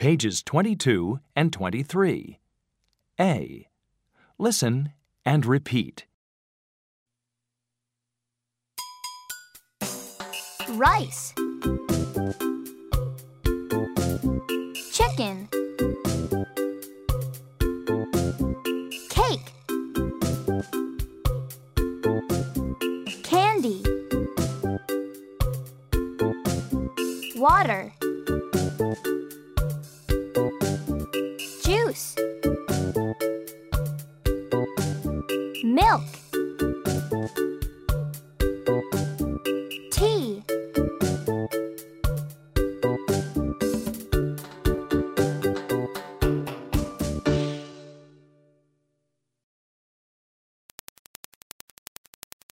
pages 22 and 23. A. Listen and repeat. rice chicken cake candy water milk.